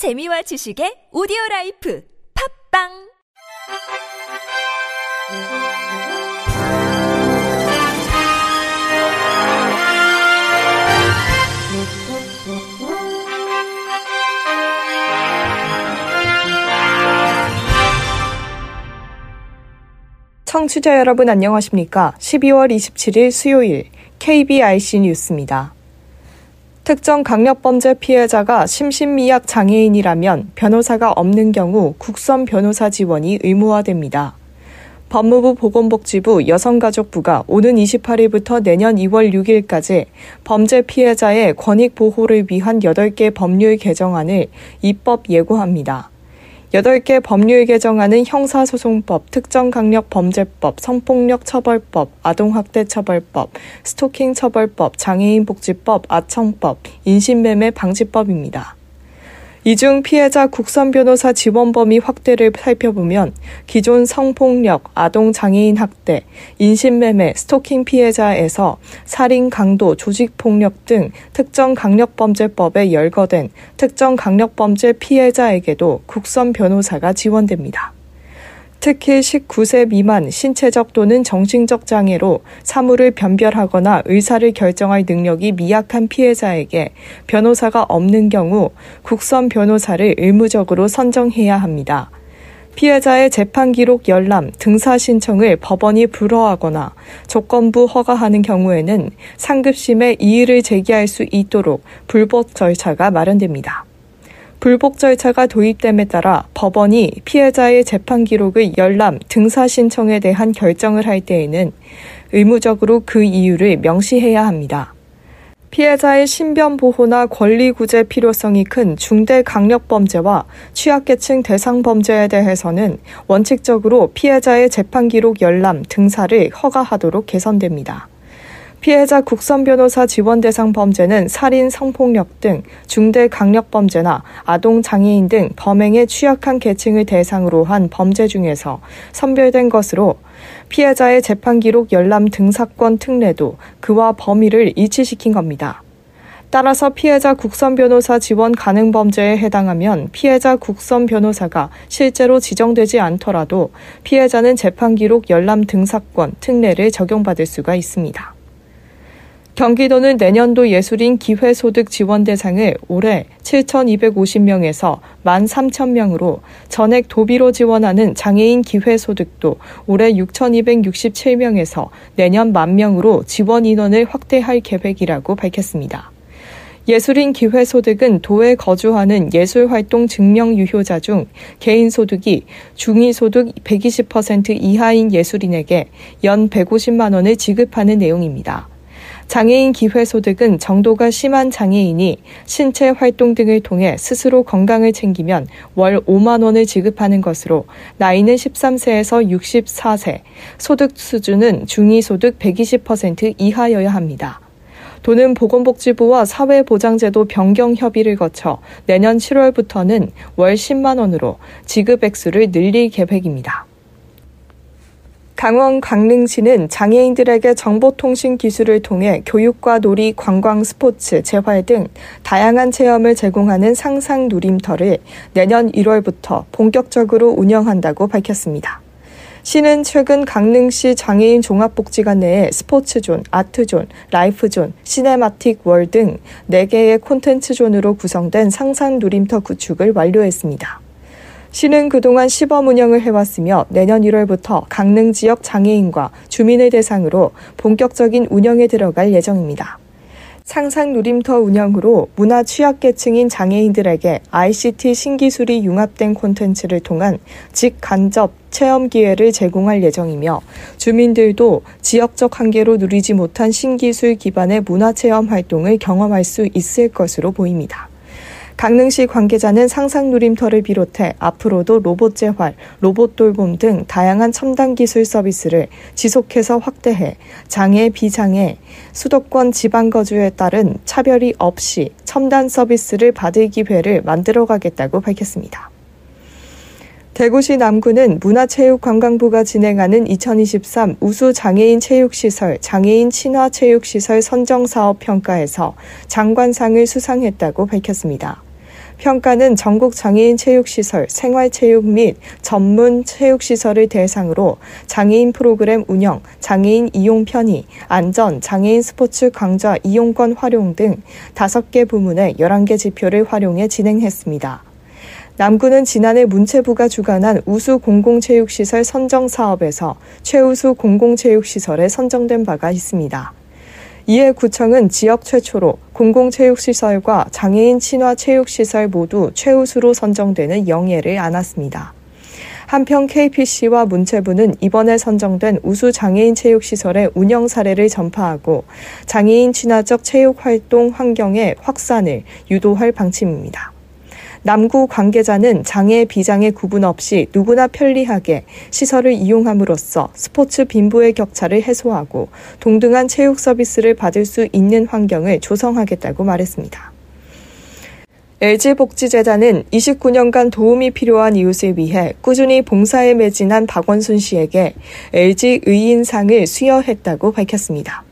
재미와 지식의 오디오 라이프 팝빵 청취자 여러분 안녕하십니까? 12월 27일 수요일 KBIC 뉴스입니다. 특정 강력범죄 피해자가 심신미약 장애인이라면 변호사가 없는 경우 국선 변호사 지원이 의무화됩니다. 법무부 보건복지부 여성가족부가 오는 28일부터 내년 2월 6일까지 범죄 피해자의 권익 보호를 위한 8개 법률 개정안을 입법 예고합니다. 8개 법률 개정안은 형사소송법, 특정강력범죄법, 성폭력처벌법, 아동학대처벌법, 스토킹처벌법, 장애인복지법, 아청법, 인신매매 방지법입니다. 이 중 피해자 국선 변호사 지원 범위 확대를 살펴보면 기존 성폭력, 아동 장애인 학대, 인신매매, 스토킹 피해자에서 살인, 강도, 조직 폭력 등 특정 강력범죄법에 열거된 특정 강력범죄 피해자에게도 국선 변호사가 지원됩니다. 특히 19세 미만 신체적 또는 정신적 장애로 사물을 변별하거나 의사를 결정할 능력이 미약한 피해자에게 변호사가 없는 경우 국선 변호사를 의무적으로 선정해야 합니다. 피해자의 재판 기록 열람, 등사 신청을 법원이 불허하거나 조건부 허가하는 경우에는 상급심에 이의를 제기할 수 있도록 불법 절차가 마련됩니다. 불복 절차가 도입됨에 따라 법원이 피해자의 재판 기록의 열람, 등사 신청에 대한 결정을 할 때에는 의무적으로 그 이유를 명시해야 합니다. 피해자의 신변 보호나 권리 구제 필요성이 큰 중대 강력 범죄와 취약계층 대상 범죄에 대해서는 원칙적으로 피해자의 재판 기록 열람, 등사를 허가하도록 개선됩니다. 피해자 국선 변호사 지원 대상 범죄는 살인, 성폭력 등 중대 강력 범죄나 아동 장애인 등 범행에 취약한 계층을 대상으로 한 범죄 중에서 선별된 것으로 피해자의 재판 기록 열람 등사권 특례도 그와 범위를 일치시킨 겁니다. 따라서 피해자 국선 변호사 지원 가능 범죄에 해당하면 피해자 국선 변호사가 실제로 지정되지 않더라도 피해자는 재판 기록 열람 등사권 특례를 적용받을 수가 있습니다. 경기도는 내년도 예술인 기회소득 지원 대상을 올해 7,250명에서 13,000명으로 전액 도비로 지원하는 장애인 기회소득도 올해 6,267명에서 내년 만명으로 지원 인원을 확대할 계획이라고 밝혔습니다. 예술인 기회소득은 도에 거주하는 예술활동 증명 유효자 중 개인소득이 중위소득 120% 이하인 예술인에게 연 150만 원을 지급하는 내용입니다. 장애인 기회 소득은 정도가 심한 장애인이 신체 활동 등을 통해 스스로 건강을 챙기면 월 5만 원을 지급하는 것으로 나이는 13세에서 64세, 소득 수준은 중위 소득 120% 이하여야 합니다. 도는 보건복지부와 사회보장제도 변경 협의를 거쳐 내년 7월부터는 월 10만 원으로 지급 액수를 늘릴 계획입니다. 강원 강릉시는 장애인들에게 정보통신 기술을 통해 교육과 놀이, 관광, 스포츠, 재활 등 다양한 체험을 제공하는 상상 누림터를 내년 1월부터 본격적으로 운영한다고 밝혔습니다. 시는 최근 강릉시 장애인 종합복지관 내에 스포츠존, 아트존, 라이프존, 시네마틱 월 등 4개의 콘텐츠존으로 구성된 상상 누림터 구축을 완료했습니다. 시는 그동안 시범 운영을 해왔으며 내년 1월부터 강릉 지역 장애인과 주민을 대상으로 본격적인 운영에 들어갈 예정입니다. 상상 누림터 운영으로 문화 취약계층인 장애인들에게 ICT 신기술이 융합된 콘텐츠를 통한 직간접 체험 기회를 제공할 예정이며 주민들도 지역적 한계로 누리지 못한 신기술 기반의 문화 체험 활동을 경험할 수 있을 것으로 보입니다. 강릉시 관계자는 상상 누림터를 비롯해 앞으로도 로봇 재활, 로봇 돌봄 등 다양한 첨단 기술 서비스를 지속해서 확대해 장애, 비장애, 수도권 지방 거주에 따른 차별이 없이 첨단 서비스를 받을 기회를 만들어 가겠다고 밝혔습니다. 대구시 남구는 문화체육관광부가 진행하는 2023 우수 장애인 체육시설, 장애인 친화 체육시설 선정 사업 평가에서 장관상을 수상했다고 밝혔습니다. 평가는 전국 장애인 체육시설, 생활체육 및 전문 체육시설을 대상으로 장애인 프로그램 운영, 장애인 이용 편의, 안전, 장애인 스포츠 강좌 이용권 활용 등 5개 부문의 11개 지표를 활용해 진행했습니다. 남구는 지난해 문체부가 주관한 우수 공공체육시설 선정 사업에서 최우수 공공체육시설에 선정된 바가 있습니다. 이에 구청은 지역 최초로 공공체육시설과 장애인 친화 체육시설 모두 최우수로 선정되는 영예를 안았습니다. 한편 KPC와 문체부는 이번에 선정된 우수 장애인 체육시설의 운영 사례를 전파하고 장애인 친화적 체육활동 환경의 확산을 유도할 방침입니다. 남구 관계자는 장애 비장애 구분 없이 누구나 편리하게 시설을 이용함으로써 스포츠 빈부의 격차를 해소하고 동등한 체육 서비스를 받을 수 있는 환경을 조성하겠다고 말했습니다. LG복지재단은 29년간 도움이 필요한 이웃을 위해 꾸준히 봉사에 매진한 박원순 씨에게 LG 의인상을 수여했다고 밝혔습니다.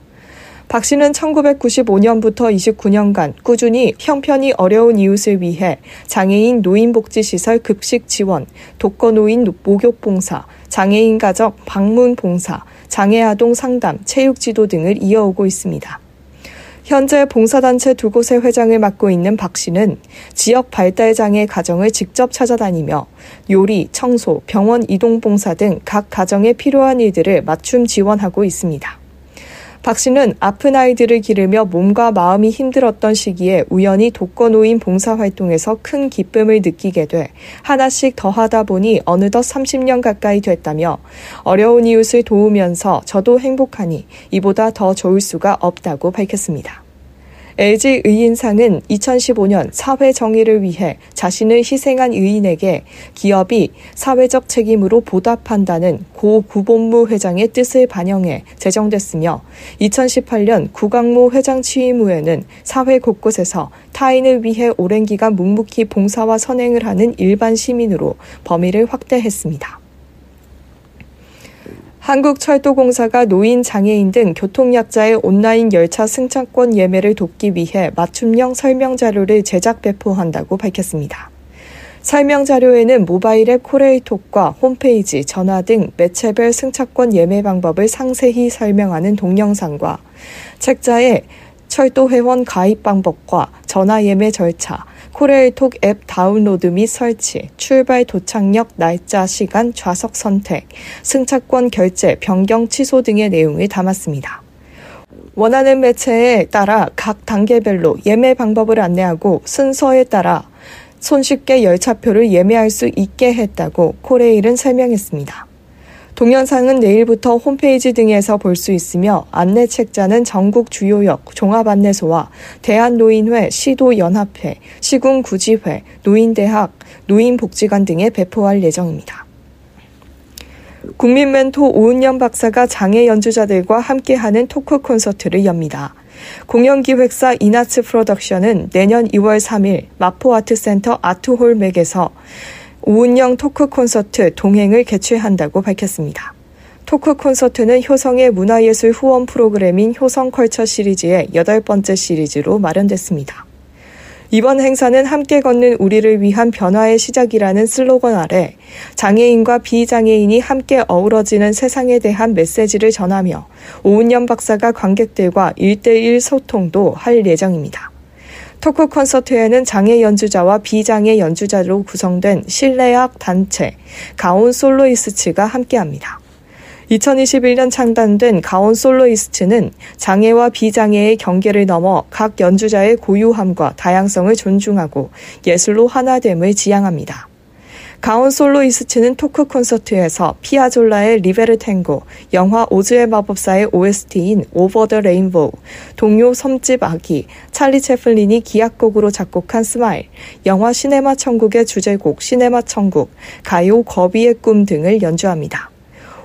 박 씨는 1995년부터 29년간 꾸준히 형편이 어려운 이웃을 위해 장애인 노인복지시설 급식 지원, 독거노인 목욕 봉사, 장애인 가족 방문 봉사, 장애아동 상담, 체육 지도 등을 이어오고 있습니다. 현재 봉사단체 두 곳의 회장을 맡고 있는 박 씨는 지역 발달장애 가정을 직접 찾아다니며 요리, 청소, 병원 이동 봉사 등 각 가정에 필요한 일들을 맞춤 지원하고 있습니다. 박 씨는 아픈 아이들을 기르며 몸과 마음이 힘들었던 시기에 우연히 독거노인 봉사활동에서 큰 기쁨을 느끼게 돼 하나씩 더 하다 보니 어느덧 30년 가까이 됐다며 어려운 이웃을 도우면서 저도 행복하니 이보다 더 좋을 수가 없다고 밝혔습니다. LG 의인상은 2015년 사회 정의를 위해 자신을 희생한 의인에게 기업이 사회적 책임으로 보답한다는 고 구본무 회장의 뜻을 반영해 제정됐으며 2018년 구강모 회장 취임 후에는 사회 곳곳에서 타인을 위해 오랜 기간 묵묵히 봉사와 선행을 하는 일반 시민으로 범위를 확대했습니다. 한국철도공사가 노인, 장애인 등 교통약자의 온라인 열차 승차권 예매를 돕기 위해 맞춤형 설명 자료를 제작 배포한다고 밝혔습니다. 설명 자료에는 모바일 앱 코레이톡과 홈페이지, 전화 등 매체별 승차권 예매 방법을 상세히 설명하는 동영상과 책자에 철도 회원 가입 방법과 전화 예매 절차, 코레일톡 앱 다운로드 및 설치, 출발 도착역 날짜 시간 좌석 선택, 승차권 결제, 변경 취소 등의 내용을 담았습니다. 원하는 매체에 따라 각 단계별로 예매 방법을 안내하고 순서에 따라 손쉽게 열차표를 예매할 수 있게 했다고 코레일은 설명했습니다. 동영상은 내일부터 홈페이지 등에서 볼 수 있으며 안내 책자는 전국 주요역 종합안내소와 대한노인회, 시도연합회, 시군구지회, 노인대학, 노인복지관 등에 배포할 예정입니다. 국민 멘토 오은영 박사가 장애 연주자들과 함께하는 토크 콘서트를 엽니다. 공연기획사 이나츠 프로덕션은 내년 2월 3일 마포아트센터 아트홀 맥에서 오은영 토크 콘서트 동행을 개최한다고 밝혔습니다. 토크 콘서트는 효성의 문화예술 후원 프로그램인 효성컬처 시리즈의 여덟 번째 시리즈로 마련됐습니다. 이번 행사는 함께 걷는 우리를 위한 변화의 시작이라는 슬로건 아래 장애인과 비장애인이 함께 어우러지는 세상에 대한 메시지를 전하며 오은영 박사가 관객들과 일대일 소통도 할 예정입니다. 토크 콘서트에는 장애 연주자와 비장애 연주자로 구성된 실내악 단체 가온 솔로이스츠가 함께합니다. 2021년 창단된 가온 솔로이스트는 장애와 비장애의 경계를 넘어 각 연주자의 고유함과 다양성을 존중하고 예술로 하나됨을 지향합니다. 가온 솔로이스트는 토크 콘서트에서 피아졸라의 리베르탱고, 영화 오즈의 마법사의 OST인 Over the Rainbow, 동요 섬집 아기, 찰리 채플린이 기악곡으로 작곡한 스마일, 영화 시네마 천국의 주제곡 시네마 천국, 가요 거위의 꿈 등을 연주합니다.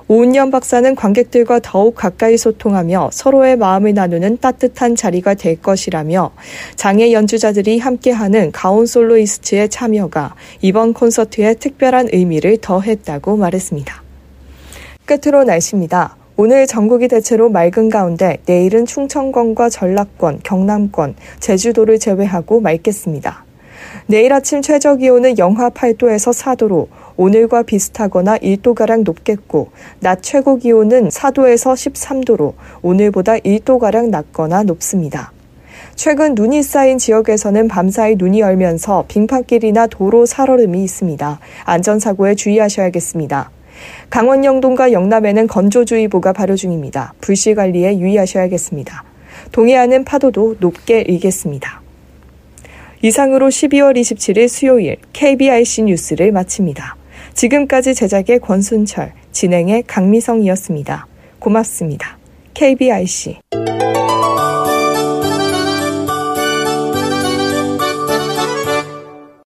오은영 박사는 관객들과 더욱 가까이 소통하며 서로의 마음을 나누는 따뜻한 자리가 될 것이라며 장애 연주자들이 함께하는 가온 솔로이스트의 참여가 이번 콘서트에 특별한 의미를 더했다고 말했습니다. 끝으로 날씨입니다. 오늘 전국이 대체로 맑은 가운데 내일은 충청권과 전라권, 경남권, 제주도를 제외하고 맑겠습니다. 내일 아침 최저 기온은 영하 8도에서 4도로 오늘과 비슷하거나 1도가량 높겠고, 낮 최고 기온은 4도에서 13도로 오늘보다 1도가량 낮거나 높습니다. 최근 눈이 쌓인 지역에서는 밤사이 눈이 얼면서 빙판길이나 도로 살얼음이 있습니다. 안전사고에 주의하셔야겠습니다. 강원 영동과 영남에는 건조주의보가 발효 중입니다. 불씨 관리에 유의하셔야겠습니다. 동해안은 파도도 높게 일겠습니다. 이상으로 12월 27일 수요일 KBIC 뉴스를 마칩니다. 지금까지 제작의 권순철, 진행의 강미성이었습니다. 고맙습니다. KBIC